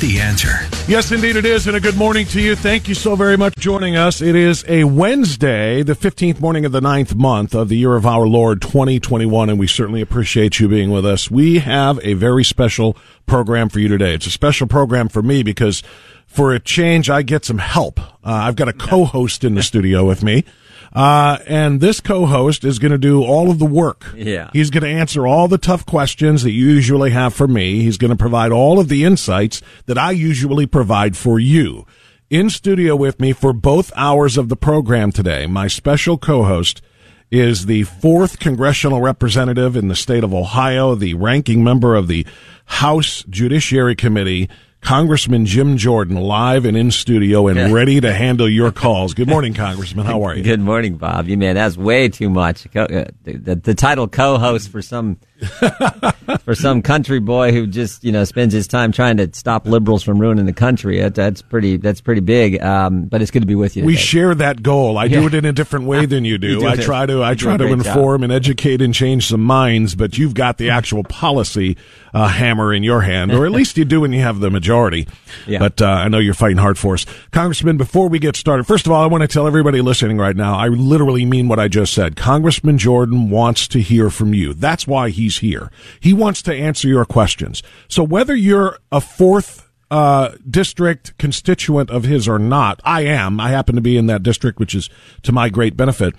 The answer. Yes, indeed it is, and a good morning to you. Thank you so very much for joining us. It is a Wednesday, the 15th morning of the ninth month of the year of our Lord 2021, and we certainly appreciate you being with us. We have a very special program for you today. It's a special program for me because for a change, I get some help. Uh, I've got a co-host in the studio with me. Uh, and this co-host is going to do all of the work. Yeah. He's going to answer all the tough questions that you usually have for me. He's going to provide all of the insights that I usually provide for you. In studio with me for both hours of the program today, my special co-host is the fourth congressional representative in the state of Ohio, the ranking member of the House Judiciary Committee, Congressman Jim Jordan, live and in studio and ready to handle your calls. Good morning, Congressman. How are you? Good morning, Bob. You man, that's way too much. Uh, the, the, the title co-host for some for some country boy who just you know spends his time trying to stop liberals from ruining the country. That, that's pretty. That's pretty big. Um, but it's good to be with you. We today. share that goal. I do it in a different way than you do. You do I try to I try to great job. inform and educate and change some minds, but you've got the actual policy uh, hammer in your hand, or at least you do when you have the majority. Yeah. But uh, I know you're fighting hard for us, Congressman. Before we get started, first of all, I want to tell everybody listening right now, I literally mean what I just said. Congressman Jordan wants to hear from you. That's why he's here. He wants to answer your questions. So whether you're a fourth uh, district constituent of his or not. I am. I happen to be in that district, which is to my great benefit.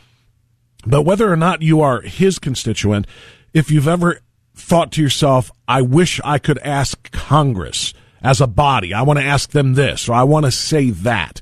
But whether or not you are his constituent, if you've ever thought to yourself, I wish I could ask Congress as a body, I want to ask them this, or I want to say that,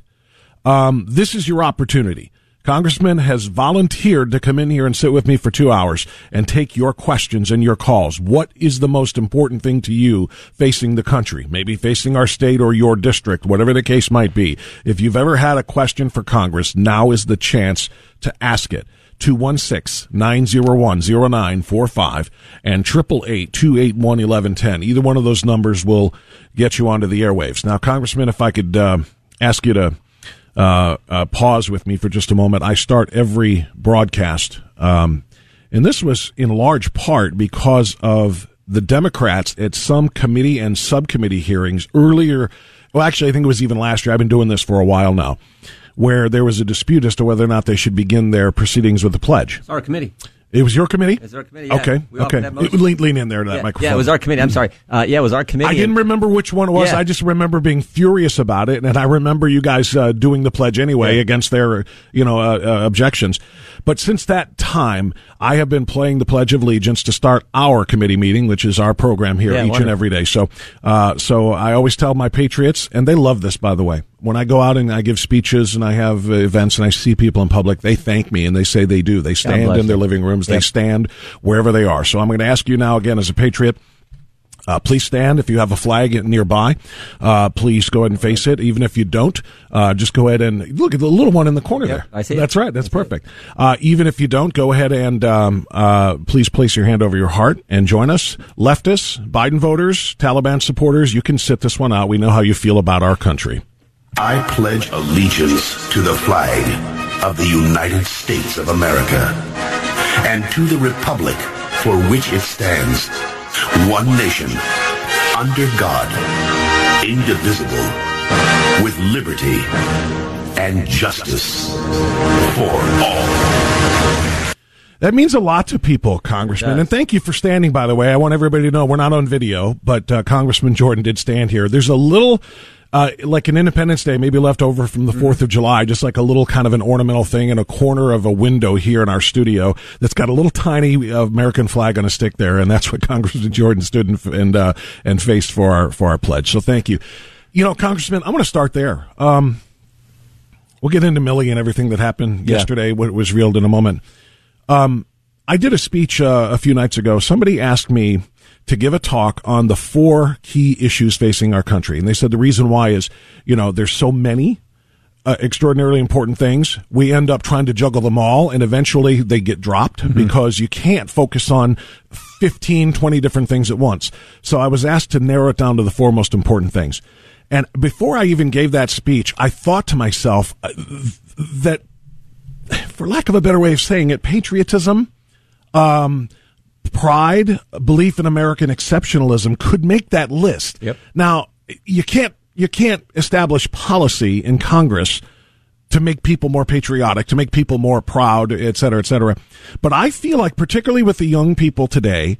um, this is your opportunity. Congressman has volunteered to come in here and sit with me for two hours and take your questions and your calls. What is the most important thing to you facing the country? Maybe facing our state or your district, whatever the case might be. If you've ever had a question for Congress, now is the chance to ask it. 216-901-0945 and 888-281-1110. Either one of those numbers will get you onto the airwaves. Now, Congressman, if I could uh, ask you to uh, uh, pause with me for just a moment. I start every broadcast, um, and this was in large part because of the Democrats at some committee and subcommittee hearings earlier. Well, actually, I think it was even last year. I've been doing this for a while now, where there was a dispute as to whether or not they should begin their proceedings with the pledge. It's our committee. It was your committee. It's our committee. yeah. Okay, We okay. Lean, lean in there to that yeah, microphone. yeah, it was our committee. I'm sorry. Uh, yeah, it was our committee. I didn't remember which one it was. Yeah. I just remember being furious about it, and I remember you guys uh, doing the pledge anyway Yeah. against their, you know, uh, uh, objections. But since that time, I have been playing the Pledge of Allegiance to start our committee meeting, which is our program here each wonderful. and every day. So, uh, so I always tell my patriots, and they love this, by the way. When I go out and I give speeches and I have events and I see people in public, they thank me and they say they do. They stand in their living rooms. They stand wherever they are. So I'm going to ask you now again as a patriot. Uh, please stand if you have a flag nearby. Uh, please go ahead and face it. Even if you don't, uh, just go ahead and look at the little one in the corner Yep, there. I see it. That's right. That's perfect. Uh, even if you don't, go ahead and um, uh, please place your hand over your heart and join us. Leftists, Biden voters, Taliban supporters, you can sit this one out. We know how you feel about our country. I pledge allegiance to the flag of the United States of America and to the republic for which it stands, one nation, under God, indivisible, with liberty and justice for all. That means a lot to people, Congressman. And thank you for standing, by the way. I want everybody to know we're not on video, but uh, Congressman Jordan did stand here. There's a little, uh, like an Independence Day, maybe left over from the 4th of July, just like a little kind of an ornamental thing in a corner of a window here in our studio that's got a little tiny uh, American flag on a stick there. And that's what Congressman Jordan stood and, and, uh, and faced for our, for our pledge. So thank you. You know, Congressman, I'm going to start there. Um, we'll get into Milley and everything that happened Yeah. yesterday, what was revealed in a moment. Um, I did a speech uh, a few nights ago. Somebody asked me to give a talk on the four key issues facing our country, and they said the reason why is, you know, there's so many uh, extraordinarily important things. We end up trying to juggle them all, and eventually they get dropped because you can't focus on 15, 20 different things at once. So I was asked to narrow it down to the four most important things. And before I even gave that speech, I thought to myself uh, that for lack of a better way of saying it, patriotism, um, pride, belief in American exceptionalism could make that list. Yep. Now, you can't you can't establish policy in Congress to make people more patriotic, to make people more proud, et cetera, et cetera. But I feel like, particularly with the young people today,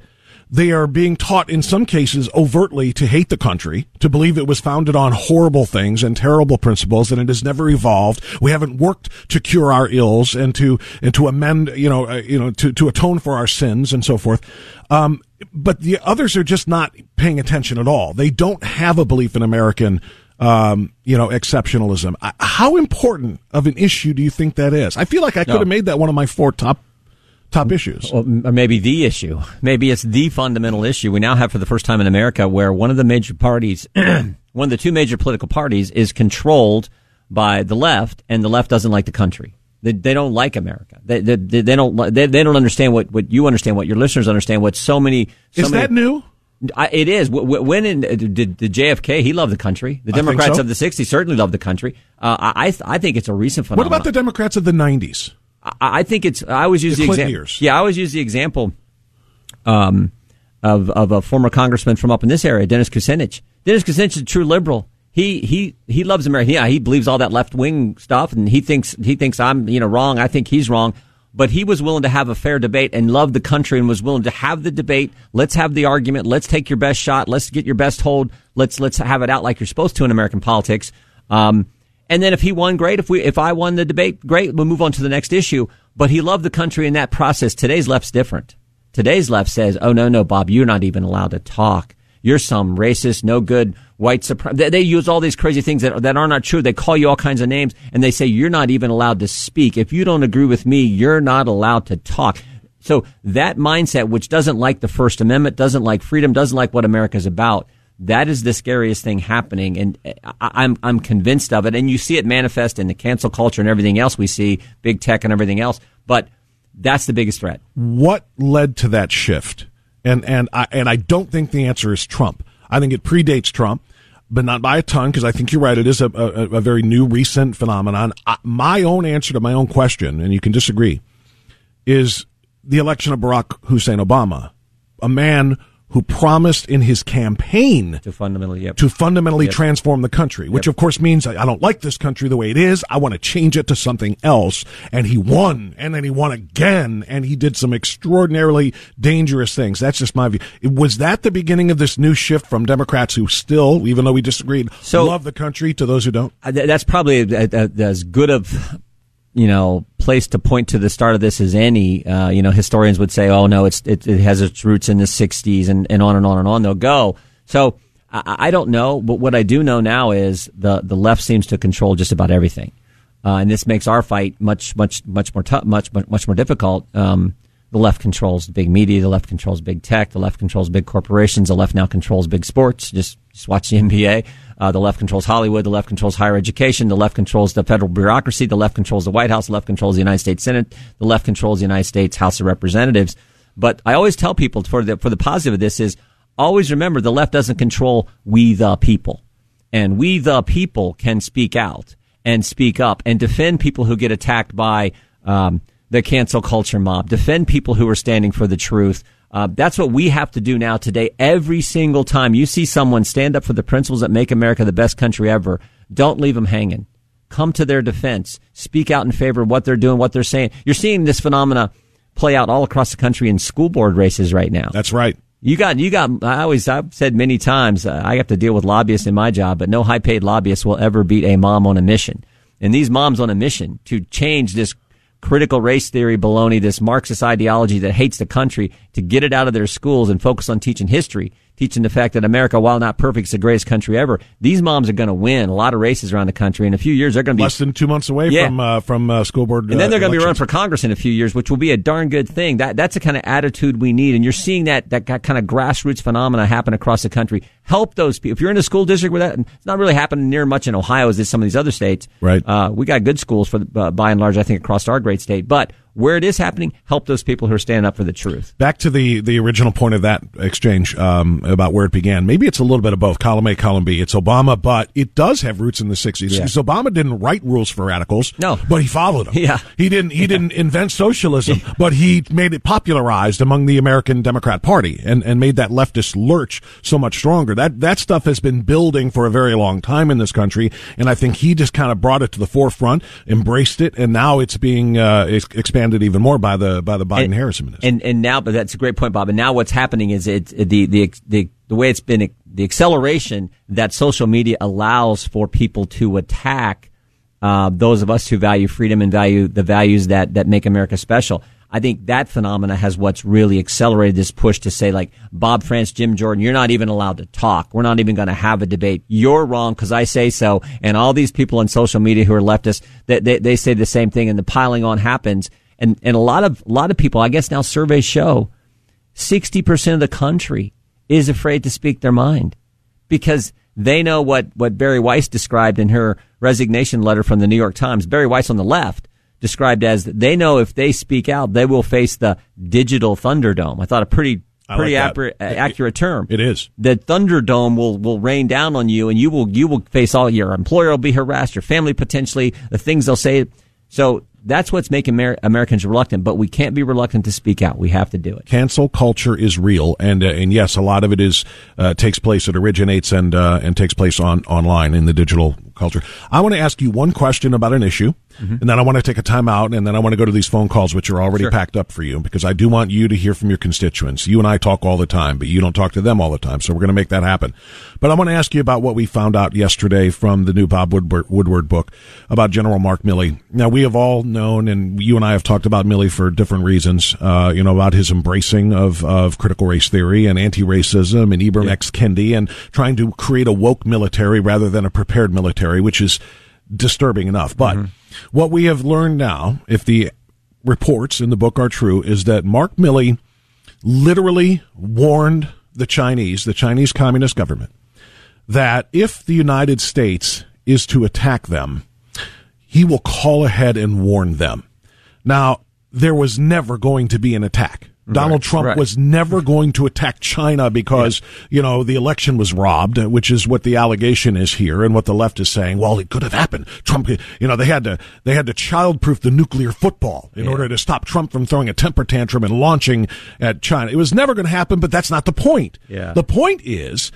they are being taught in some cases overtly to hate the country, to believe it was founded on horrible things and terrible principles, and it has never evolved. We haven't worked to cure our ills and to and to amend, you know, uh, you know, to to atone for our sins and so forth. Um, but the others are just not paying attention at all. They don't have a belief in American. Um, you know, exceptionalism. How important of an issue do you think that is? I feel like I could No. have made that one of my four top top issues. Or maybe the issue. Maybe it's the fundamental issue we now have for the first time in America where one of the major parties, one of the two major political parties is controlled by the left and the left doesn't like the country. They, they don't like America. They, they, they don't, they, they don't understand what, what you understand, what your listeners understand, what so many, so Is many, that new? I, it is. When in, uh, did, did JFK, he loved the country. The Democrats so. of the 60s certainly loved the country. Uh, I, I think it's a recent phenomenon. What about the Democrats of the '90s? I, I think it's. I always use The the, example. Yeah, I always use the example um, of of a former congressman from up in this area, Dennis Kucinich. Dennis Kucinich is a true liberal. He he he loves America. Yeah, he believes all that left wing stuff, and he thinks he thinks I'm you know wrong. I think he's wrong. But he was willing to have a fair debate and loved the country and was willing to have the debate. Let's have the argument. Let's take your best shot. Let's get your best hold. Let's let's have it out like you're supposed to in American politics. Um, and then if he won, great. If we, if I won the debate, great. We'll move on to the next issue. But he loved the country in that process. Today's left's different. Today's left says, "Oh no, no, Bob, you're not even allowed to talk. You're some racist, no good white supremacist." They, they use all these crazy things that that are not true. They call you all kinds of names, and they say you're not even allowed to speak. If you don't agree with me, you're not allowed to talk. So that mindset, which doesn't like the First Amendment, doesn't like freedom, doesn't like what America's about, that is the scariest thing happening, and I- I'm I'm convinced of it. And you see it manifest in the cancel culture and everything else we see, big tech and everything else. But that's the biggest threat. What led to that shift? And and I and I don't think the answer is Trump. I think it predates Trump, but not by a ton because I think you're right. It is a, a, a very new, recent phenomenon. I, my own answer to my own question, and you can disagree, is the election of Barack Hussein Obama, a man who promised in his campaign To fundamentally, yep. to fundamentally Yep. transform the country, which of course means I don't like this country the way it is. I want to change it to something else. And he won, and then he won again, and he did some extraordinarily dangerous things. That's just my view. Was that the beginning of this new shift from Democrats who still, even though we disagreed, So- love the country to those who don't? Uh, that's probably a, a- as good of you know place to point to the start of this as any. Uh, you know, historians would say, "Oh no, it, it, has its roots in the '60s," and, and on and on and on they'll go. So I, I, don't know, but what I do know now is the the left seems to control just about everything, uh, and this makes our fight much much much more tough, much much more difficult. Um, the left controls big media, the left controls big tech, the left controls big corporations, the left now controls big sports. Just just watch the NBA. Uh, the left controls Hollywood, the left controls higher education, the left controls the federal bureaucracy, the left controls the White House, the left controls the United States Senate, the left controls the United States House of Representatives. But I always tell people for the for the positive of this is always remember the left doesn't control we the people. And we the people can speak out and speak up and defend people who get attacked by um, the cancel culture mob, defend people who are standing for the truth. Uh, that's what we have to do now today. Every single time you see someone stand up for the principles that make America the best country ever, don't leave them hanging. Come to their defense. Speak out in favor of what they're doing, what they're saying. You're seeing this phenomena play out all across the country in school board races right now. That's right. You got, you got, I always, I've said many times, uh, I have to deal with lobbyists in my job, but no high paid lobbyist will ever beat a mom on a mission. And these moms on a mission to change this critical race theory baloney, this Marxist ideology that hates the country, to get it out of their schools and focus on teaching history, teaching the fact that America, while not perfect, is the greatest country ever. These moms are going to win a lot of races around the country. In a few years, they're going to be less than two months away yeah. from uh, from uh, school board, and then they're uh, going to be running for Congress in a few years, which will be a darn good thing. That that's the kind of attitude we need, and you're seeing that that kind of grassroots phenomena happen across the country. Help those people. If you're in a school district where that it's not really happening near much in Ohio as is some of these other states, right? Uh, we got good schools for the, uh, by and large, I think across our great state, but where it is happening, help those people who are standing up for the truth. Back to the, the original point of that exchange um, about where it began. Maybe it's a little bit of both, column A, column B. It's Obama, but it does have roots in the 60s. Because yeah. Obama didn't write rules for radicals, no, but he followed them. Yeah. He didn't he yeah. didn't invent socialism, but he made it popularized among the American Democrat Party and, and made that leftist lurch so much stronger. That that stuff has been building for a very long time in this country, and I think he just kind of brought it to the forefront, embraced it, and now it's being uh, expanded even more by the by the Biden Harris administration. And and now, but that's a great point, Bob. And now what's happening is it the the the the way it's been the acceleration that social media allows for people to attack uh, those of us who value freedom and value the values that that make America special. I think that phenomena has what's really accelerated this push to say like Bob Frantz, Jim Jordan, you're not even allowed to talk. We're not even going to have a debate. You're wrong because I say so. And all these people on social media who are leftists, they, they, they say the same thing and the piling on happens and and a lot of a lot of people, I guess now surveys show, sixty percent of the country is afraid to speak their mind because they know what what Bari Weiss described in her resignation letter from the New York Times. Bari Weiss on the left described as they know if they speak out, they will face the digital Thunderdome. I thought a pretty pretty like accurate, accurate term. It is. The Thunderdome will, will rain down on you and you will, you will face all your employer will be harassed, your family potentially, the things they'll say. So that's what's making Amer- Americans reluctant, but we can't be reluctant to speak out. We have to do it. Cancel culture is real, and uh, and yes, a lot of it is uh, takes place. It originates and uh, and takes place on online in the digital culture. I want to ask you one question about an issue, mm-hmm. and then I want to take a time out, and then I want to go to these phone calls, which are already sure. packed up for you, because I do want you to hear from your constituents. You and I talk all the time, but you don't talk to them all the time, so we're going to make that happen. But I want to ask you about what we found out yesterday from the new Bob Woodward, Woodward book about General Mark Milley. Now, we have all known, and you and I have talked about Milley for different reasons, uh, you know, about his embracing of, of critical race theory and anti-racism and Ibram yeah. X. Kendi and trying to create a woke military rather than a prepared military military, which is disturbing enough. But mm-hmm. what we have learned now, if the reports in the book are true, is that Mark Milley literally warned the Chinese, the Chinese Communist government, that if the United States is to attack them, he will call ahead and warn them. Now, there was never going to be an attack. Donald right, Trump right. was never going to attack China because, yeah. you know, the election was robbed, uh, which is what the allegation is here and what the left is saying. Well, it could have happened. Trump, you know, they had to, they had to childproof the nuclear football in yeah. order to stop Trump from throwing a temper tantrum and launching at China. It was never going to happen, but that's not the point. Yeah. The point is,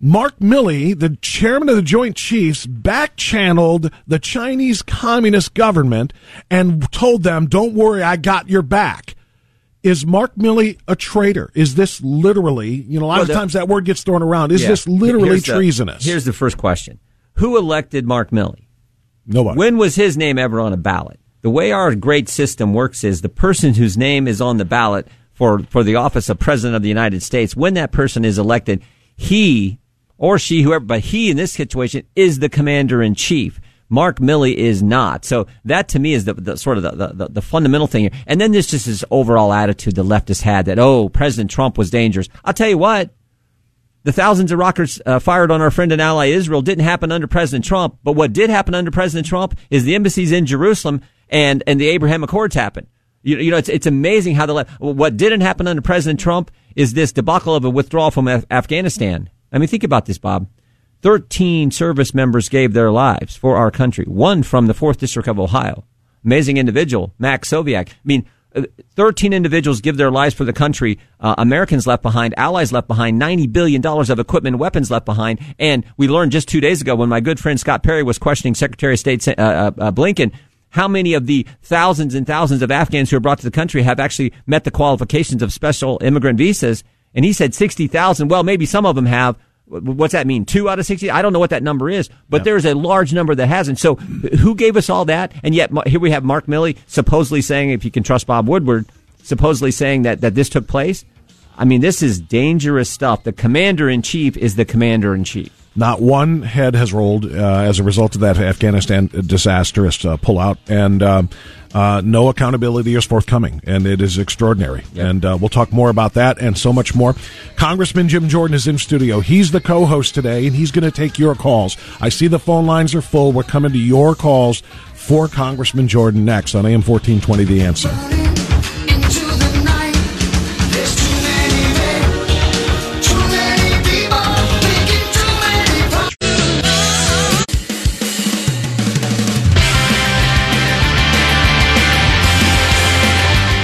Mark Milley, the chairman of the Joint Chiefs, back channeled the Chinese Communist government and told them, don't worry, I got your back. Is Mark Milley a traitor? Is this literally, you know, a lot well, of the, times that word gets thrown around. Is yeah. this literally here's treasonous? The, here's the first question. Who elected Mark Milley? Nobody. When was his name ever on a ballot? The way our great system works is the person whose name is on the ballot for, for the office of president of the United States, when that person is elected, he or she, whoever, but he in this situation is the commander in chief. Mark Milley is not. So that to me is the, the sort of the, the, the, fundamental thing here. And then there's just this overall attitude the leftists had that, oh, President Trump was dangerous. I'll tell you what, the thousands of rockets uh, fired on our friend and ally Israel didn't happen under President Trump. But what did happen under President Trump is the embassies in Jerusalem and, and the Abraham Accords happened. You, you know, it's, it's amazing how the left, what didn't happen under President Trump is this debacle of a withdrawal from Af- Afghanistan. I mean, think about this, Bob. 13 service members gave their lives for our country. One from the 4th District of Ohio. Amazing individual, Max Soviak. I mean, 13 individuals give their lives for the country. Uh, Americans left behind, allies left behind, $90 billion of equipment and weapons left behind. And we learned just two days ago when my good friend Scott Perry was questioning Secretary of State uh, uh, uh, Blinken how many of the thousands and thousands of Afghans who are brought to the country have actually met the qualifications of special immigrant visas. And he said 60,000. Well, maybe some of them have, What's that mean? Two out of 60? I don't know what that number is, but yep. there's a large number that hasn't. So who gave us all that? And yet here we have Mark Milley supposedly saying, if you can trust Bob Woodward, supposedly saying that, that this took place. I mean, this is dangerous stuff. The commander in chief is the commander in chief. Not one head has rolled uh, as a result of that Afghanistan disastrous uh, pullout, and um, uh, no accountability is forthcoming, and it is extraordinary. Yep. And uh, we'll talk more about that and so much more. Congressman Jim Jordan is in studio. He's the co-host today, and he's going to take your calls. I see the phone lines are full. We're coming to your calls for Congressman Jordan next on AM fourteen twenty. The answer.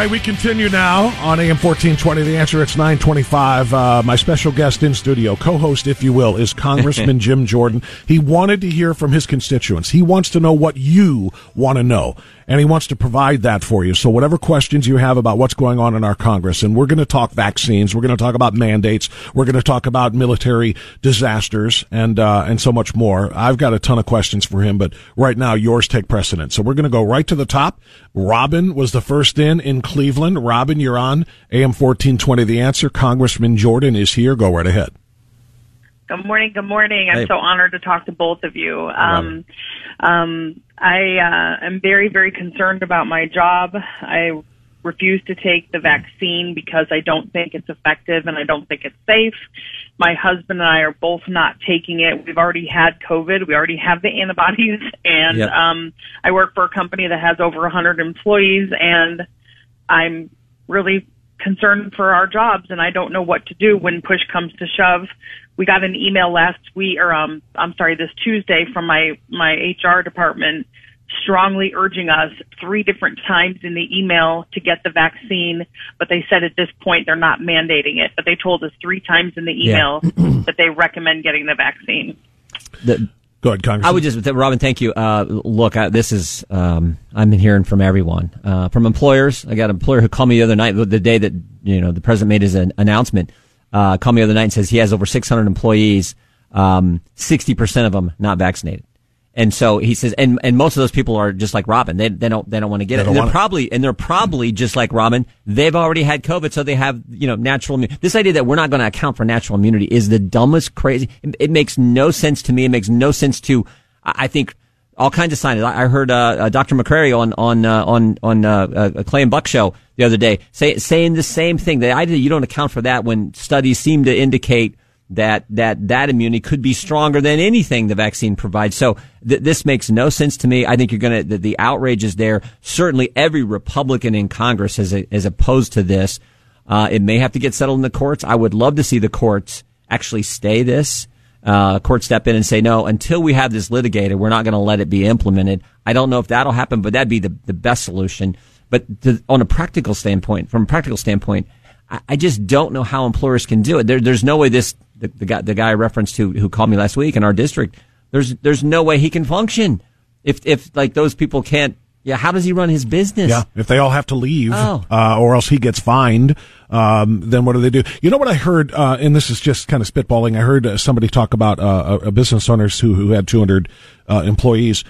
right, we continue now on AM 1420. The answer, it's 925. Uh, my special guest in studio, co-host, if you will, is Congressman Jim Jordan. He wanted to hear from his constituents. He wants to know what you want to know and he wants to provide that for you. So whatever questions you have about what's going on in our Congress, and we're going to talk vaccines, we're going to talk about mandates, we're going to talk about military disasters, and uh, and so much more. I've got a ton of questions for him, but right now yours take precedence. So we're going to go right to the top. Robin was the first in in Cleveland. Robin, you're on AM fourteen twenty. The answer. Congressman Jordan is here. Go right ahead. Good morning. Good morning. I'm hey. so honored to talk to both of you. Um, um, I uh, am very, very concerned about my job. I refuse to take the vaccine because I don't think it's effective and I don't think it's safe. My husband and I are both not taking it. We've already had COVID. We already have the antibodies and yep. um I work for a company that has over 100 employees and I'm really concerned for our jobs and I don't know what to do when push comes to shove. We got an email last week or um I'm sorry this Tuesday from my my HR department strongly urging us three different times in the email to get the vaccine but they said at this point they're not mandating it. But they told us three times in the email yeah. that they recommend getting the vaccine. The, Go ahead, Congressman. I would just, Robin, thank you. Uh, look, I, this is, um, been hearing from everyone, uh, from employers. I got an employer who called me the other night, the day that, you know, the president made his announcement uh, called me the other night and says he has over 600 employees, um, 60% of them not vaccinated. And so he says, and, and most of those people are just like Robin. They, they don't, they don't want to get they it. And they're probably, it. and they're probably just like Robin. They've already had COVID, so they have, you know, natural immunity. This idea that we're not going to account for natural immunity is the dumbest, crazy. It, it, makes no sense to me. It makes no sense to, I think, all kinds of scientists. I heard uh, uh, Dr. Makary on on uh, on on uh, uh, a Clay and Buck show the other day say, saying the same thing. The idea you don't account for that when studies seem to indicate that that that immunity could be stronger than anything the vaccine provides. So th- this makes no sense to me. I think you're going to the, the, outrage is there. Certainly, every Republican in Congress is is opposed to this. Uh, it may have to get settled in the courts. I would love to see the courts actually stay this uh, court step in and say, no, until we have this litigated, we're not going to let it be implemented. I don't know if that'll happen, but that'd be the, the best solution. But to, on a practical standpoint, from a practical standpoint, I, I, just don't know how employers can do it. There, there's no way this, the, the, guy, the guy I referenced to who called me last week in our district, there's, there's no way he can function. If, if like those people can't yeah, how does he run his business? Yeah, if they all have to leave, oh. uh, or else he gets fined, um, then what do they do? You know what I heard, uh, and this is just kind of spitballing. I heard uh, somebody talk about uh, a, business owners who who had 200 uh, employees,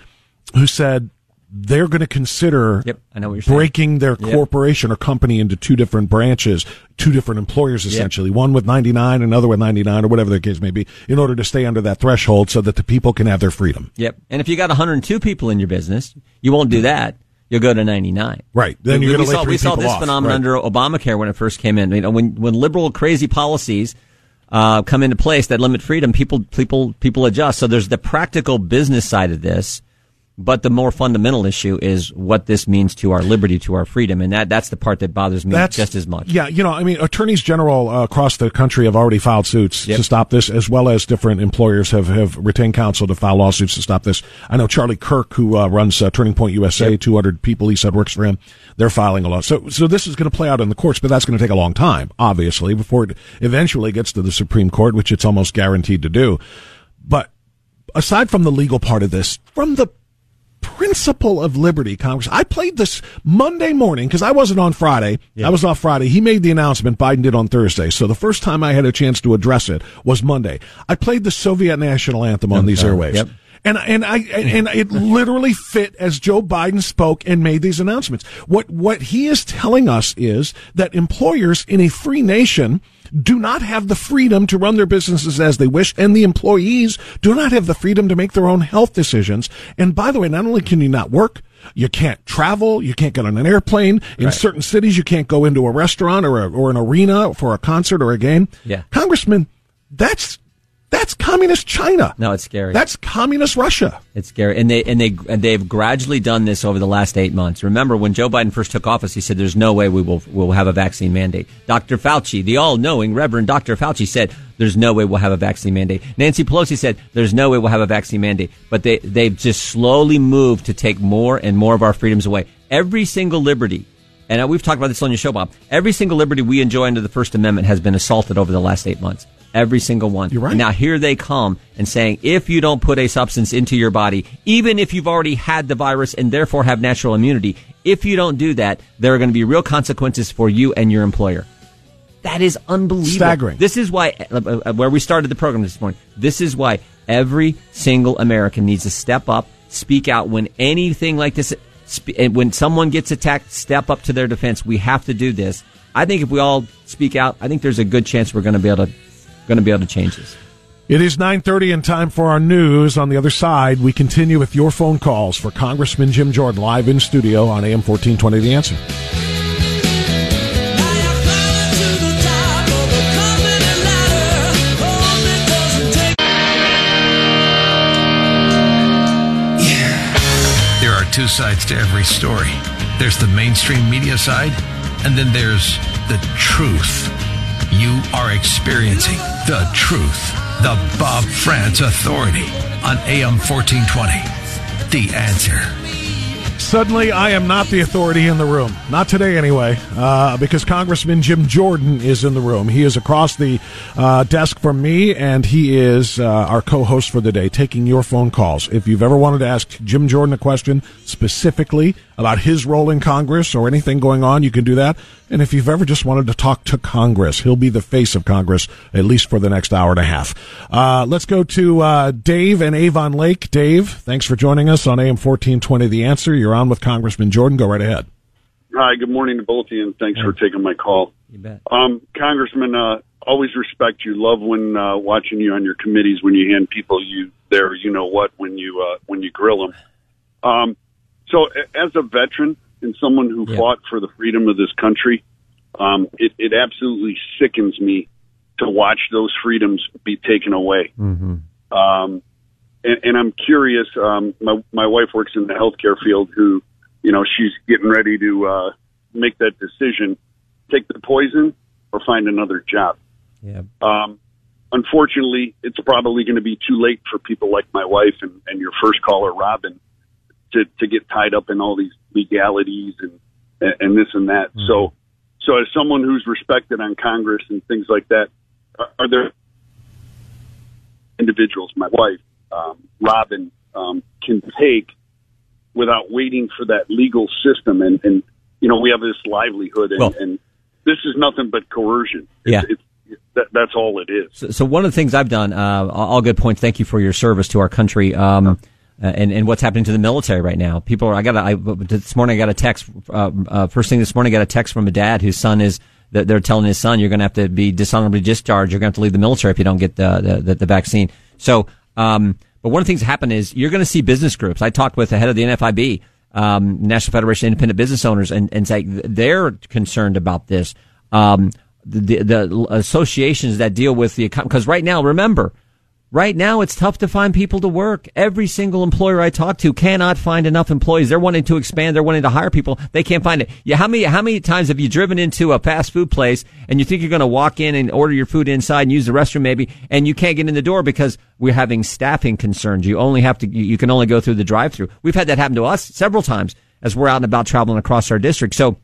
who said they're going to consider yep, I know breaking their yep. corporation or company into two different branches, two different employers essentially, yep. one with 99, another with 99 or whatever the case may be, in order to stay under that threshold so that the people can have their freedom. Yep. And if you got 102 people in your business, you won't do that. You'll go to 99. Right. Then you're going to saw, We saw this off. phenomenon right. under Obamacare when it first came in. You know, when, when liberal crazy policies uh, come into place that limit freedom, people, people, people adjust. So there's the practical business side of this but the more fundamental issue is what this means to our liberty, to our freedom, and that that's the part that bothers me that's, just as much. Yeah, you know, I mean, attorneys general uh, across the country have already filed suits yep. to stop this, as well as different employers have have retained counsel to file lawsuits to stop this. I know Charlie Kirk, who uh, runs uh, Turning Point USA, yep. 200 people he said works for him. They're filing a law. So, so this is going to play out in the courts, but that's going to take a long time, obviously, before it eventually gets to the Supreme Court, which it's almost guaranteed to do. But aside from the legal part of this, from the principle of liberty, Congress. I played this Monday morning because I wasn't on Friday. Yeah. I was off Friday. He made the announcement. Biden did on Thursday. So the first time I had a chance to address it was Monday. I played the Soviet national anthem on oh, these oh, airwaves. Yep. And and I and it literally fit as Joe Biden spoke and made these announcements. What what he is telling us is that employers in a free nation do not have the freedom to run their businesses as they wish, and the employees do not have the freedom to make their own health decisions. And by the way, not only can you not work, you can't travel. You can't get on an airplane. In right. certain cities, you can't go into a restaurant or a, or an arena for a concert or a game. Yeah. Congressman, that's that's communist China. No, it's scary. That's communist Russia. It's scary, and they and they and they've gradually done this over the last eight months. Remember when Joe Biden first took office, he said, "There's no way we will will have a vaccine mandate." Dr. Fauci, the all-knowing Reverend Dr. Fauci, said, "There's no way we'll have a vaccine mandate." Nancy Pelosi said, "There's no way we'll have a vaccine mandate." But they they've just slowly moved to take more and more of our freedoms away. Every single liberty and uh, we've talked about this on your show, Bob. Every single liberty we enjoy under the First Amendment has been assaulted over the last eight months. Every single one. You're right. And now here they come and saying, if you don't put a substance into your body, even if you've already had the virus and therefore have natural immunity, if you don't do that, there are going to be real consequences for you and your employer. That is unbelievable. Staggering. This is why, uh, uh, where we started the program this morning, this is why every single American needs to step up, speak out when anything like this, when someone gets attacked, step up to their defense. We have to do this. I think if we all speak out, I think there's a good chance we're going to be able to going to be able to change this. It is 9:30 and time for our news. On the other side, we continue with your phone calls for Congressman Jim Jordan live in studio on AM 1420 The Answer. There are two sides to every story. There's the mainstream media side, and then there's the truth. You are experiencing the truth. The Bob Frantz Authority on AM 1420. The answer. Suddenly, I am not the authority in the room. Not today, anyway, uh, because Congressman Jim Jordan is in the room. He is across the uh, desk from me, and he is uh, our co host for the day, taking your phone calls. If you've ever wanted to ask Jim Jordan a question specifically about his role in Congress or anything going on, you can do that. And if you've ever just wanted to talk to Congress, he'll be the face of Congress, at least for the next hour and a half. Uh, let's go to uh, Dave and Avon Lake. Dave, thanks for joining us on AM 1420 The Answer. You're on with Congressman Jordan. Go right ahead. Hi, good morning to both of you, and thanks for taking my call. You bet. Um, Congressman, uh, always respect you. Love when uh, watching you on your committees when you hand people you there, you know what, when you uh, when you grill them. Um, so, as a veteran and someone who yeah. fought for the freedom of this country, um, it, it absolutely sickens me to watch those freedoms be taken away. Mm-hmm. Um, and, and I'm curious. Um, my my wife works in the healthcare field. Who, you know, she's getting ready to uh, make that decision: take the poison or find another job. Yeah. Um, unfortunately, it's probably going to be too late for people like my wife and, and your first caller, Robin, to to get tied up in all these legalities and and this and that. Mm-hmm. So, so as someone who's respected on Congress and things like that, are, are there individuals, my wife, um, Robin, um, can take without waiting for that legal system? And, and you know, we have this livelihood, and, well, and this is nothing but coercion. It's, yeah. It's, that, that's all it is. So, so, one of the things I've done, uh, all good points. Thank you for your service to our country. Um, uh, and and what's happening to the military right now. People are. I got. I, this morning I got a text. Uh, uh, first thing this morning I got a text from a dad whose son is. They're telling his son, "You're going to have to be dishonorably discharged. You're going to have to leave the military if you don't get the the, the vaccine." So, um, but one of the things that happen is you're going to see business groups. I talked with the head of the NFIB, um, National Federation of Independent Business Owners, and and say they're concerned about this. Um, the, the associations that deal with the economy because right now, remember Right now, it's tough to find people to work. Every single employer I talk to cannot find enough employees. They're wanting to expand. They're wanting to hire people. They can't find it. Yeah, how many how many times have you driven into a fast food place and you think you're going to walk in and order your food inside and use the restroom maybe, and you can't get in the door because we're having staffing concerns. You only have to you can only go through the drive-through. We've had that happen to us several times as we're out and about traveling across our district. So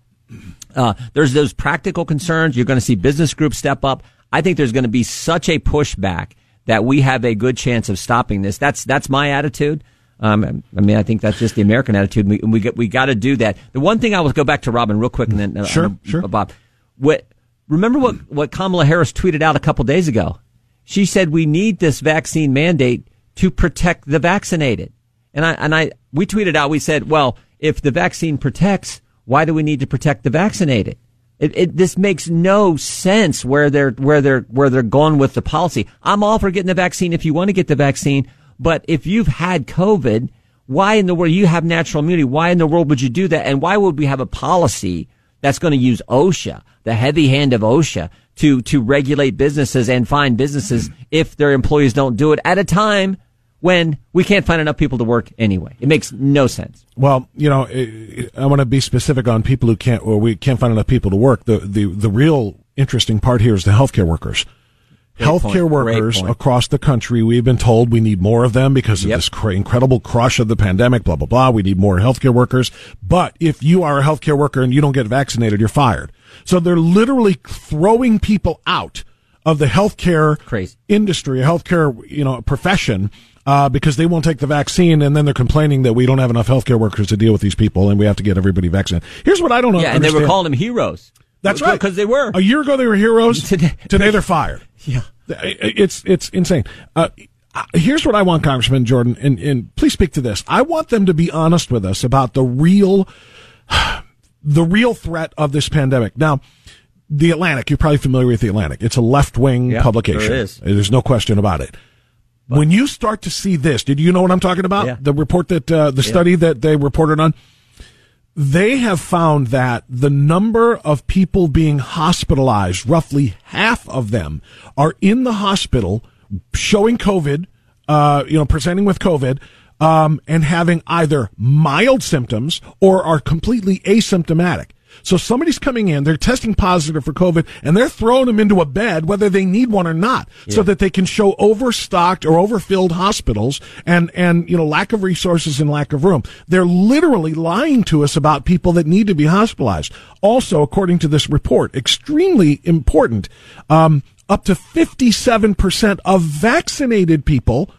uh, there's those practical concerns. You're going to see business groups step up. I think there's going to be such a pushback that we have a good chance of stopping this. That's that's my attitude. Um, I mean, I think that's just the American attitude. We we, we got to do that. The one thing I will go back to Robin real quick, and then uh, sure, uh, sure, Bob. What remember what what Kamala Harris tweeted out a couple days ago? She said we need this vaccine mandate to protect the vaccinated. And I and I we tweeted out. We said, well, if the vaccine protects, why do we need to protect the vaccinated? It, it, this makes no sense where they're where they're where they're going with the policy. I'm all for getting the vaccine if you want to get the vaccine, but if you've had COVID, why in the world you have natural immunity? Why in the world would you do that? And why would we have a policy that's going to use OSHA, the heavy hand of OSHA, to to regulate businesses and fine businesses if their employees don't do it at a time when we can't find enough people to work anyway. It makes no sense. Well, you know, I want to be specific on people who can't, or we can't find enough people to work. The the the real interesting part here is the healthcare workers. Great healthcare point. workers across the country, we've been told we need more of them because of yep. this cr- incredible crush of the pandemic, blah, blah, blah. We need more healthcare workers. But if you are a healthcare worker and you don't get vaccinated, you're fired. So they're literally throwing people out of the healthcare Crazy. industry, healthcare, you know, profession uh, because they won't take the vaccine, and then they're complaining that we don't have enough healthcare workers to deal with these people, and we have to get everybody vaccinated. Here's what I don't know. Yeah, and they were calling them heroes. That's right, because they were. A year ago, they were heroes. Today, Today they're fired. Yeah, it's it's insane. Uh, here's what I want, Congressman Jordan, and, and please speak to this. I want them to be honest with us about the real, the real threat of this pandemic. Now, the Atlantic, you're probably familiar with the Atlantic. It's a left wing yeah, publication. There is. There's no question about it. But, when you start to see this, did you know what I'm talking about? Yeah. The report that uh, the study yeah. that they reported on. They have found that the number of people being hospitalized, roughly half of them, are in the hospital showing COVID, uh, you know, presenting with COVID, um, and having either mild symptoms or are completely asymptomatic. So somebody's coming in, they're testing positive for COVID, and they're throwing them into a bed, whether they need one or not, yeah. so that they can show overstocked or overfilled hospitals and, and, you know, lack of resources and lack of room. They're literally lying to us about people that need to be hospitalized. Also, according to this report, extremely important, um, up to 57% of vaccinated people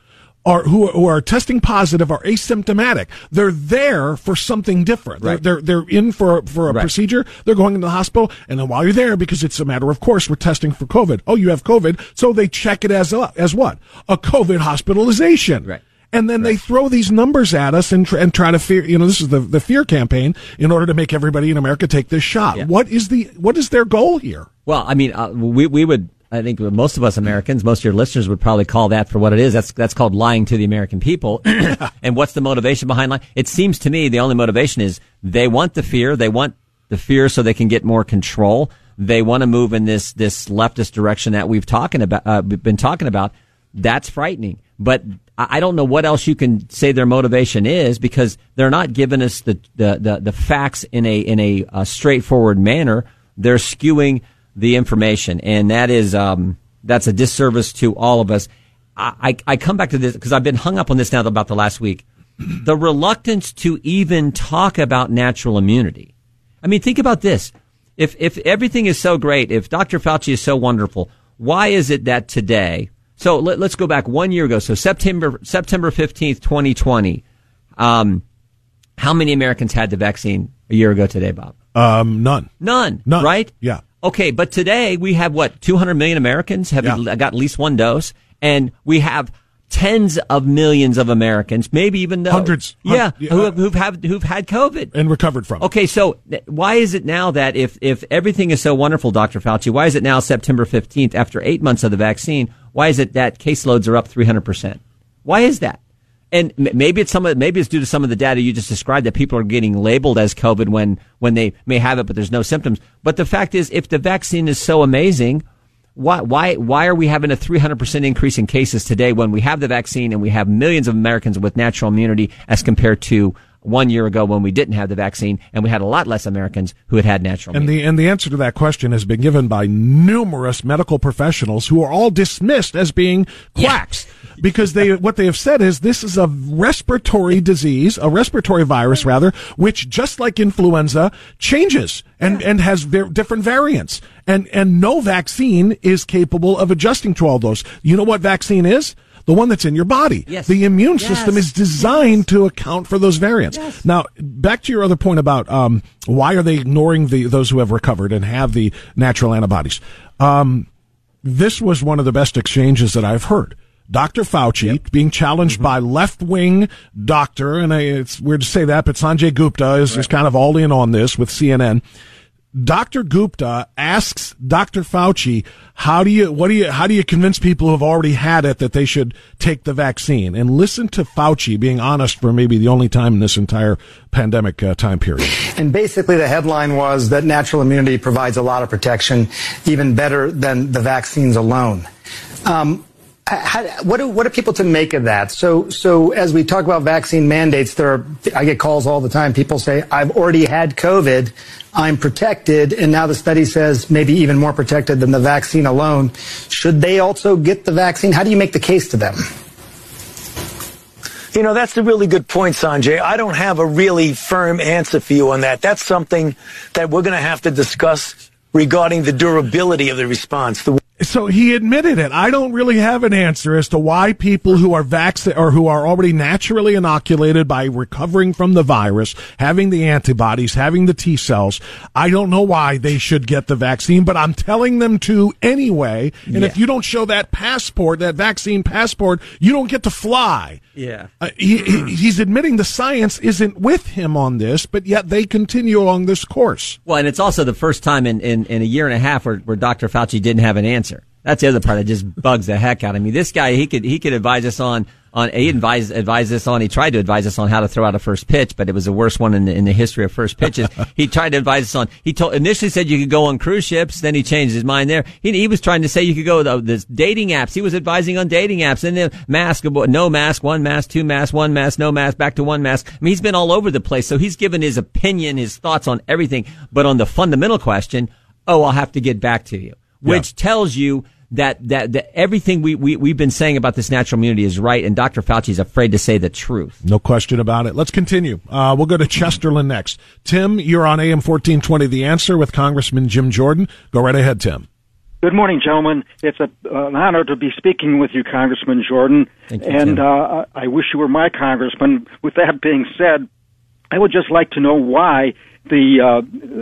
are who, who are testing positive are asymptomatic. They're there for something different. Right. They're, they're, they're in for for a right. procedure. They're going into the hospital, and then while you're there, because it's a matter of course, we're testing for COVID. Oh, you have COVID, so they check it as a, as what a COVID hospitalization. Right. And then right. they throw these numbers at us and, tr- and try to fear, you know, this is the, the fear campaign in order to make everybody in America take this shot. Yeah. What is the, what is their goal here? Well, I mean, uh, we, we would I think most of us Americans, most of your listeners would probably call that for what it is. That's that's called lying to the American people. and what's the motivation behind lying? It seems to me the only motivation is they want the fear. They want the fear so they can get more control. They want to move in this this leftist direction that we've talking about uh, been talking about. That's frightening. But I don't know what else you can say their motivation is because they're not giving us the the the, the facts in a in a, a straightforward manner. They're skewing the information, and that is um, that's a disservice to all of us. I, I come back to this because I've been hung up on this now about the last week. The reluctance to even talk about natural immunity. I mean, think about this. If if everything is so great, if Dr. Fauci is so wonderful, why is it that today? So let, us go back one year ago. So September September fifteenth, twenty twenty. Um, how many Americans had the vaccine a year ago today, Bob? Um, none. None. None. Right? Yeah. Okay, but today we have what 200 million Americans have yeah. got at least one dose, and we have tens of millions of Americans, maybe even those, hundreds, yeah, who have, who've have, who've had COVID and recovered from. Okay, so why is it now that if if everything is so wonderful, Dr. Fauci, why is it now September fifteenth after eight months of the vaccine? Why is it that caseloads are up three hundred percent? Why is that? And maybe it's some of, maybe it's due to some of the data you just described that people are getting labeled as COVID when when they may have it, but there's no symptoms. But the fact is, if the vaccine is so amazing, why, why, why are we having a 300% increase in cases today when we have the vaccine and we have millions of Americans with natural immunity as compared to one year ago when we didn't have the vaccine and we had a lot less Americans who had had natural and the and the answer to that question has been given by numerous medical professionals who are all dismissed as being quacks yeah. because they what they have said is this is a respiratory disease a respiratory virus rather which just like influenza changes and yeah. and has ver- different variants and and no vaccine is capable of adjusting to all those you know what vaccine is the one that's in your body. Yes. The immune yes. system is designed yes. to account for those variants. Yes. Now, back to your other point about um, why are they ignoring the those who have recovered and have the natural antibodies? Um, this was one of the best exchanges that I've heard. Dr. Fauci yep. being challenged mm-hmm. by left wing doctor, and I, it's weird to say that, but Sanjay Gupta is, right. is kind of all in on this with CNN. Dr. Gupta asks Dr. Fauci, how do you, what do you, how do you convince people who have already had it that they should take the vaccine? And listen to Fauci being honest for maybe the only time in this entire pandemic uh, time period. And basically the headline was that natural immunity provides a lot of protection, even better than the vaccines alone. Um, how, what, do, what are people to make of that? So, so as we talk about vaccine mandates, there are, I get calls all the time. People say, I've already had COVID. I'm protected. And now the study says maybe even more protected than the vaccine alone. Should they also get the vaccine? How do you make the case to them? You know, that's a really good point, Sanjay. I don't have a really firm answer for you on that. That's something that we're going to have to discuss regarding the durability of the response. The so he admitted it. I don't really have an answer as to why people who are vaccinated or who are already naturally inoculated by recovering from the virus, having the antibodies, having the T cells, I don't know why they should get the vaccine, but I'm telling them to anyway. And yeah. if you don't show that passport, that vaccine passport, you don't get to fly. Yeah. Uh, he, he's admitting the science isn't with him on this, but yet they continue along this course. Well, and it's also the first time in, in, in a year and a half where, where Dr. Fauci didn't have an answer. That's the other part that just bugs the heck out of me. This guy, he could he could advise us on on he advised advised us on he tried to advise us on how to throw out a first pitch, but it was the worst one in the, in the history of first pitches. he tried to advise us on he told initially said you could go on cruise ships, then he changed his mind there. He, he was trying to say you could go the this dating apps. He was advising on dating apps and then mask no mask, one mask, two mask, one mask, no mask, back to one mask. I mean he's been all over the place. So he's given his opinion, his thoughts on everything, but on the fundamental question, oh, I'll have to get back to you, which yeah. tells you that, that, that everything we, we, we've been saying about this natural immunity is right, and Dr. Fauci is afraid to say the truth. No question about it. Let's continue. Uh, we'll go to Chesterland next. Tim, you're on AM 1420 The Answer with Congressman Jim Jordan. Go right ahead, Tim. Good morning, gentlemen. It's a, uh, an honor to be speaking with you, Congressman Jordan. You, and uh, I wish you were my congressman. With that being said, I would just like to know why the uh,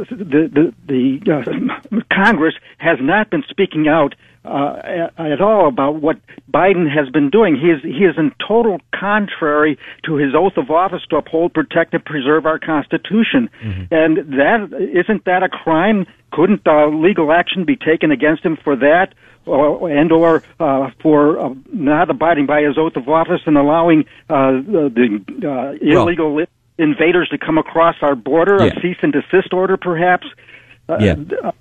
the the, the uh, Congress has not been speaking out uh, at all about what Biden has been doing. He is he is in total contrary to his oath of office to uphold, protect, and preserve our Constitution. Mm-hmm. And that isn't that a crime? Couldn't uh, legal action be taken against him for that? Or, and or uh, for uh, not abiding by his oath of office and allowing uh, the, the uh, illegal well, invaders to come across our border, yeah. a cease and desist order, perhaps. Uh, yeah. Uh,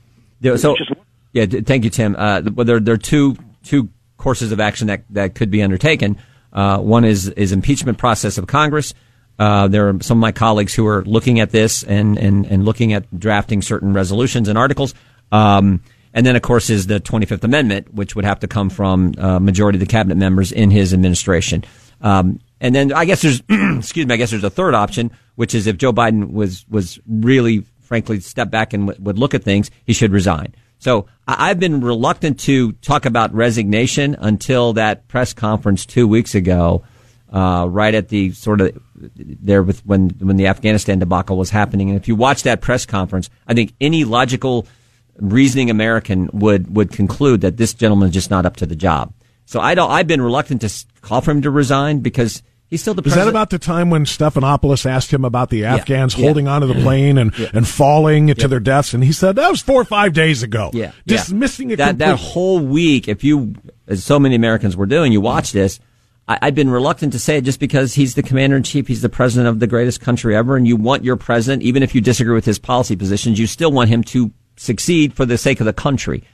so, just, yeah, thank you, Tim. Uh, there, there are two two courses of action that, that could be undertaken. Uh, one is is impeachment process of Congress. Uh, there are some of my colleagues who are looking at this and, and, and looking at drafting certain resolutions and articles. Um, and then, of course, is the 25th Amendment, which would have to come from uh, majority of the cabinet members in his administration. Um, and then I guess there's, excuse me, I guess there's a third option, which is if Joe Biden was was really, frankly, step back and w- would look at things, he should resign. So I've been reluctant to talk about resignation until that press conference two weeks ago, uh, right at the sort of there with when when the Afghanistan debacle was happening. And if you watch that press conference, I think any logical reasoning American would would conclude that this gentleman is just not up to the job. So I don't. I've been reluctant to call for him to resign because he's still the. Is that about the time when Stephanopoulos asked him about the Afghans yeah. holding onto the plane and, Yeah. and falling to their deaths, and he said that was four or five days ago. Yeah, dismissing yeah. it. That that whole week, if you, as so many Americans were doing, you watch this. I, I've been reluctant to say it just because he's the commander in chief. He's the president of the greatest country ever, and you want your president, even if you disagree with his policy positions, you still want him to succeed for the sake of the country.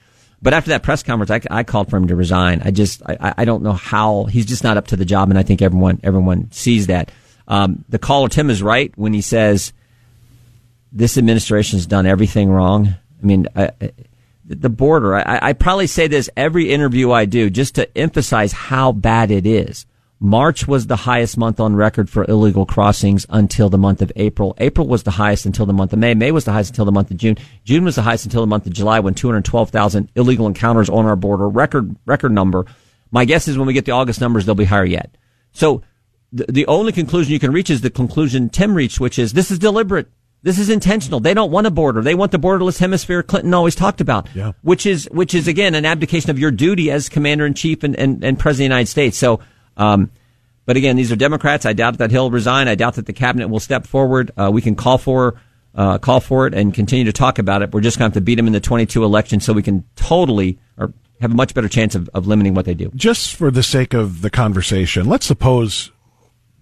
But after that press conference, I, I called for him to resign. I just, I, I don't know how he's just not up to the job, and I think everyone, everyone sees that. Um, the caller Tim is right when he says this administration's done everything wrong. I mean, I- the border. I, I probably say this every interview I do just to emphasize how bad it is. March was the highest month on record for illegal crossings until the month of April. April was the highest until the month of May. May was the highest until the month of June. June was the highest until the month of July when 212,000 illegal encounters on our border. Record, record number. My guess is when we get the August numbers, they'll be higher yet. So the, the only conclusion you can reach is the conclusion Tim reached, which is this is deliberate. This is intentional. They don't want a border. They want the borderless hemisphere Clinton always talked about. Yeah. Which is, which is again an abdication of your duty as commander in chief and, and, and president of the United States. So, um, but again, these are Democrats. I doubt that he'll resign. I doubt that the cabinet will step forward. Uh, we can call for, uh, call for it and continue to talk about it. We're just going to have to beat him in the 22 election so we can totally or have a much better chance of, of limiting what they do. just for the sake of the conversation, let's suppose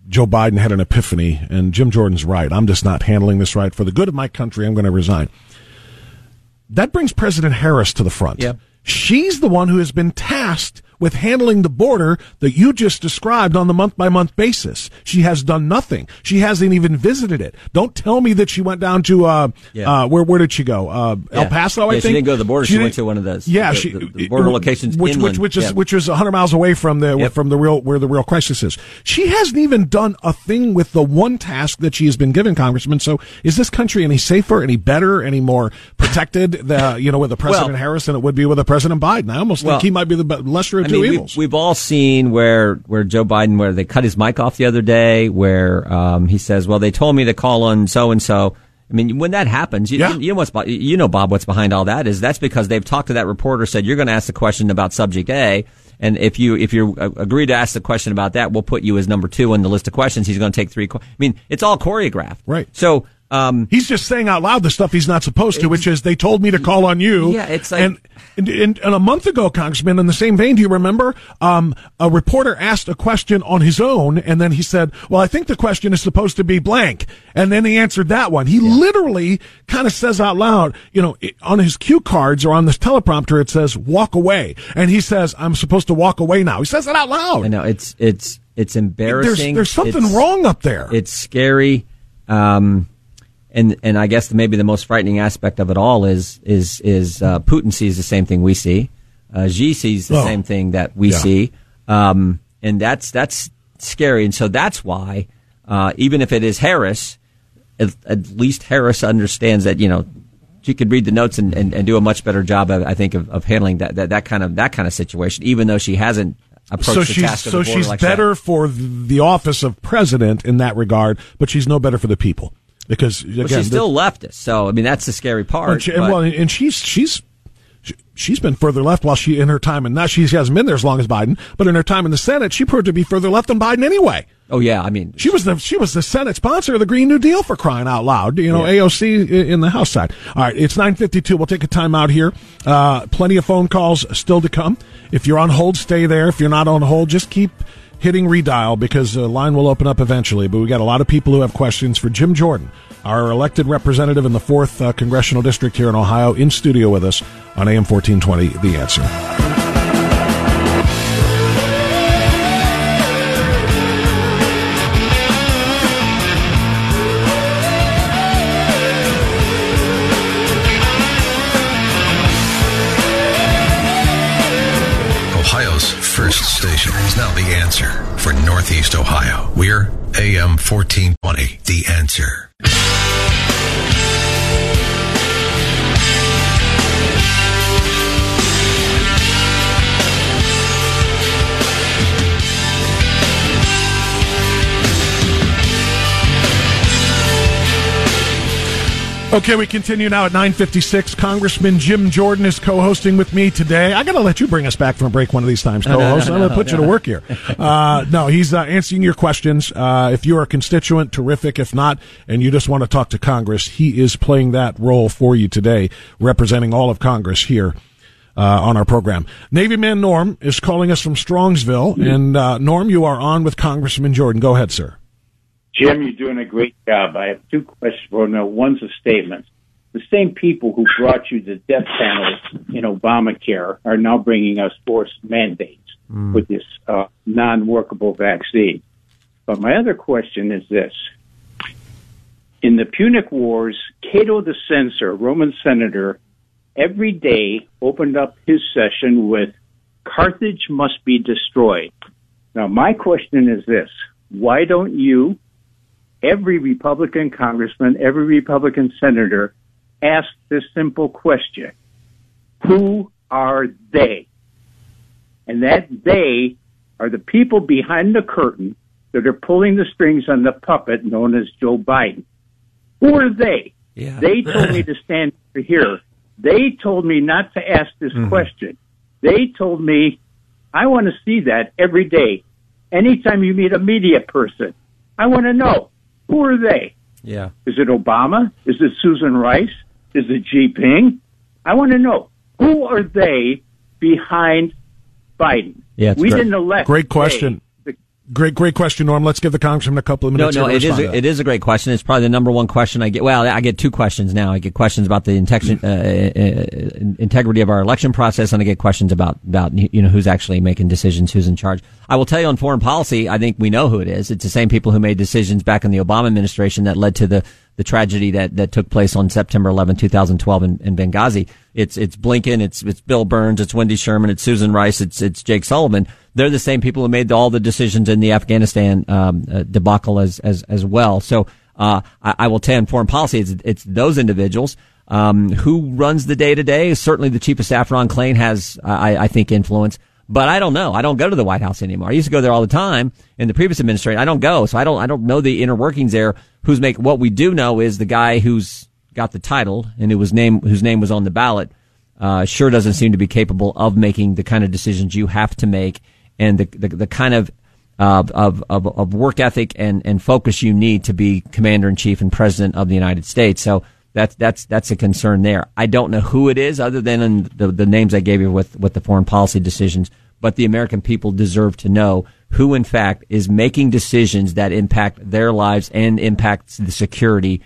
Joe Biden had an epiphany and Jim Jordan's right. I'm just not handling this right. For the good of my country, I'm going to resign. That brings President Harris to the front. Yep. She's the one who has been tasked with handling the border that you just described on the month by month basis. She has done nothing. She hasn't even visited it. Don't tell me that she went down to uh, Yeah. uh where where did she go? Uh, El Paso, I Yeah, she think. didn't go to the border. She went to one of those- Yeah, the- she the- the border locations which which inland. which is Yeah. which is 100 miles away from the Yep. from the real where the real crisis is. She hasn't even done a thing with the one task that she has been given, Congressman. So is this country any safer, any better, any more protected, the, you know, with the President Well- Harris than it would be with a President Biden? I almost Well, think he might be the lesser of I mean, we've, we've all seen where where Joe Biden, where they cut his mic off the other day, where um, he says, "Well, they told me to call on so and so." I mean, when that happens, you, Yeah. you know what's you know Bob, what's behind all that is that's because they've talked to that reporter, said you're going to ask the question about subject A, and if you if you uh, agree to ask the question about that, we'll put you as number two on the list of questions. He's going to take three. I mean, it's all choreographed, Right. So. Um, He's just saying out loud the stuff he's not supposed to, which is they told me to call on you. Yeah, it's like- and, and, and, and a month ago, Congressman, in the same vein, do you remember? Um, a reporter asked a question on his own, and then he said, "Well, I think the question is supposed to be blank," and then he answered that one. He literally kind of says out loud, you know, it- on his cue cards or on this teleprompter, it says "walk away," and he says, "I'm supposed to walk away now." He says it out loud. I know it's it's it's There's embarrassing. there's something It's- wrong up there. It's scary. Um, and and I guess maybe the most frightening aspect of it all is is is uh, Putin sees the same thing we see. Uh, Xi sees the Oh. same thing that we Yeah. see, um, and that's that's scary. And so that's why, uh, even if it is Harris, at, at least Harris understands that you know she could read the notes and, and, and do a much better job, of, I think, of, of handling that, that that kind of that kind of situation. Even though she hasn't approached so the she's task of so she's like that. better for the office of president in that regard, but she's no better for the people because again, But she's still leftist, so I mean that's the scary part. and, she- but- well, and she's she's she- she's been further left while she in her time, and now she hasn't been there as long as Biden, but in her time in the Senate, she proved to be further left than Biden anyway. oh yeah, I mean She was the she was the Senate sponsor of the Green New Deal for crying out loud. You know, Yeah. AOC in the House side. All right, it's nine fifty two. We'll take a time out here. Uh, plenty of phone calls still to come. If you're on hold, stay there. If you're not on hold, just keep hitting redial because the line will open up eventually. But we got a lot of people who have questions for Jim Jordan, our elected representative in the fourth uh, congressional district here in Ohio, in studio with us on AM fourteen twenty. The answer. First station is now the answer for Northeast Ohio. We're AM 1420, the answer. Okay, we continue now at 9:56. Congressman Jim Jordan is co-hosting with me today. I got to let you bring us back from a break one of these times, co-host. No, no, no, I'm going to put you to work here. Uh, no, he's uh, answering your questions. Uh, if you're a constituent, terrific. If not, and you just want to talk to Congress, he is playing that role for you today, representing all of Congress here. Uh, on our program, Navy man Norm is calling us from Strongsville, and uh, Norm, you are on with Congressman Jordan. Go ahead, sir. Jim, you're doing a great job. I have two questions for you. One's a statement. The same people who brought you the death panels in Obamacare are now bringing us forced mandates with this uh, non-workable vaccine. But my other question is this. In the Punic Wars, Cato the censor, Roman senator, every day opened up his session with Carthage must be destroyed. Now, my question is this. Why don't you every Republican congressman, every Republican senator ask this simple question. Who are they? And that they are the people behind the curtain that are pulling the strings on the puppet known as Joe Biden. Who are they? Yeah. They told me to stand here. They told me not to ask this Mm-hmm. question. They told me, I want to see that every day. Anytime you meet a media person, I want to know who are they? Yeah. Is it Obama? Is it Susan Rice? Is it Xi Jinping? I want to know who are they behind Biden? Yeah, we great. didn't elect. Great question. Great, great question, Norm. Let's give the congressman a couple of minutes. no, to it is a, it is a great question. It's probably the number one question I get. Well, I get two questions now. I get questions about the integrity, uh, uh, integrity of our election process, and I get questions about about you know who's actually making decisions, who's in charge. I will tell you on foreign policy, I think we know who it is. It's the same people who made decisions back in the Obama administration that led to the the tragedy that, that took place on September 11, 2012 in, in Benghazi. It's, it's Blinken, it's, it's Bill Burns, it's Wendy Sherman, it's Susan Rice, it's, it's Jake Sullivan. They're the same people who made all the decisions in the Afghanistan, um, uh, debacle as, as, as well. So, uh, I, I will tell you in foreign policy, it's, it's those individuals. Um, who runs the day to day? Certainly the chief of staff, Ron Klain, has, I, I think, influence. But I don't know. I don't go to the White House anymore. I used to go there all the time in the previous administration. I don't go, so I don't. I don't know the inner workings there. Who's make what we do know is the guy who's got the title and who was name whose name was on the ballot. Uh, sure doesn't seem to be capable of making the kind of decisions you have to make and the the, the kind of uh, of, of of work ethic and and focus you need to be commander in chief and president of the United States. So that's that's that's a concern there. I don't know who it is, other than the the names I gave you with with the foreign policy decisions. But the American people deserve to know who, in fact, is making decisions that impact their lives and impacts the security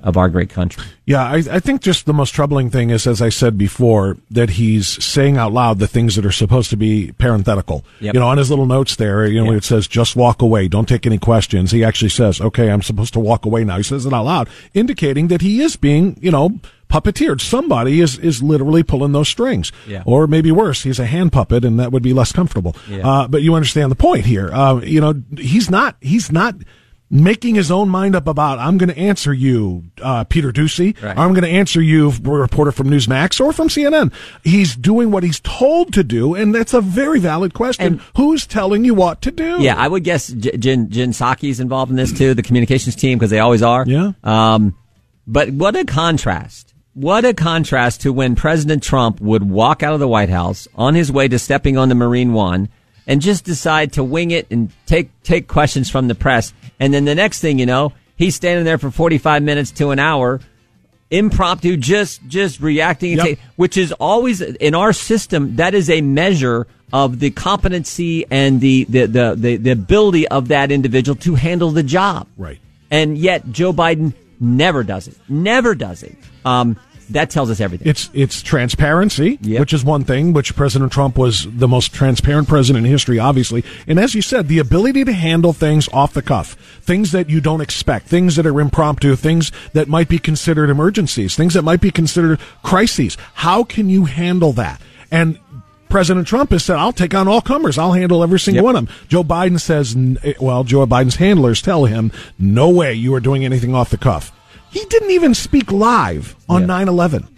of our great country. Yeah, I, I think just the most troubling thing is, as I said before, that he's saying out loud the things that are supposed to be parenthetical. Yep. You know, on his little notes there, you know, Yep. it says, just walk away. Don't take any questions. He actually says, okay, I'm supposed to walk away now. He says it out loud, indicating that he is being, you know, puppeteered. Somebody is, is literally pulling those strings. Yeah. Or maybe worse, he's a hand puppet and that would be less comfortable. Yeah. Uh, but you understand the point here. Uh, you know, he's not, he's not, Making his own mind up about, I'm going to answer you, uh, Peter Doocy. Right. I'm going to answer you, a reporter from Newsmax or from CNN. He's doing what he's told to do, and that's a very valid question. Who's telling you what to do? Yeah, I would guess J- Jen Jen Psaki's involved in this too, the communications team, because they always are. Yeah. Um, but what a contrast! What a contrast to when President Trump would walk out of the White House on his way to stepping on the Marine One and just decide to wing it and take take questions from the press, and then the next thing you know, he's standing there for forty five minutes to an hour impromptu, just just reacting, Yep. which is always in our system. That is a measure of the competency and the the, the the the ability of that individual to handle the job. Right. And yet Joe Biden never does it. Never does it. Um, that tells us everything. It's it's transparency, Yep. which is one thing, which President Trump was the most transparent president in history, obviously. And as you said, the ability to handle things off the cuff, things that you don't expect, things that are impromptu, things that might be considered emergencies, things that might be considered crises. How can you handle that? And President Trump has said, I'll take on all comers. I'll handle every single Yep. one of them. Joe Biden says, eh, well, Joe Biden's handlers tell him, no way you are doing anything off the cuff. He didn't even speak live on Yeah. 9 11.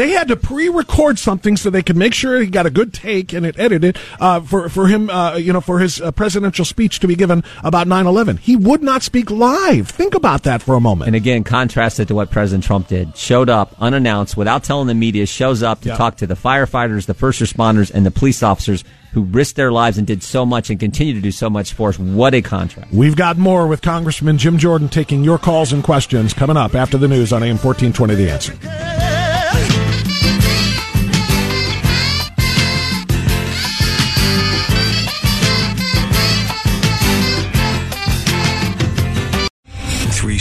They had to pre-record something so they could make sure he got a good take and it edited uh, for for him, uh, you know, for his uh, presidential speech to be given about 9/11. He would not speak live. Think about that for a moment. And again, contrast it to what President Trump did. Showed up unannounced without telling the media. Shows up to Yeah. talk to the firefighters, the first responders, and the police officers who risked their lives and did so much and continue to do so much for us. What a contrast. We've got more with Congressman Jim Jordan taking your calls and questions coming up after the news on AM 1420 The Answer.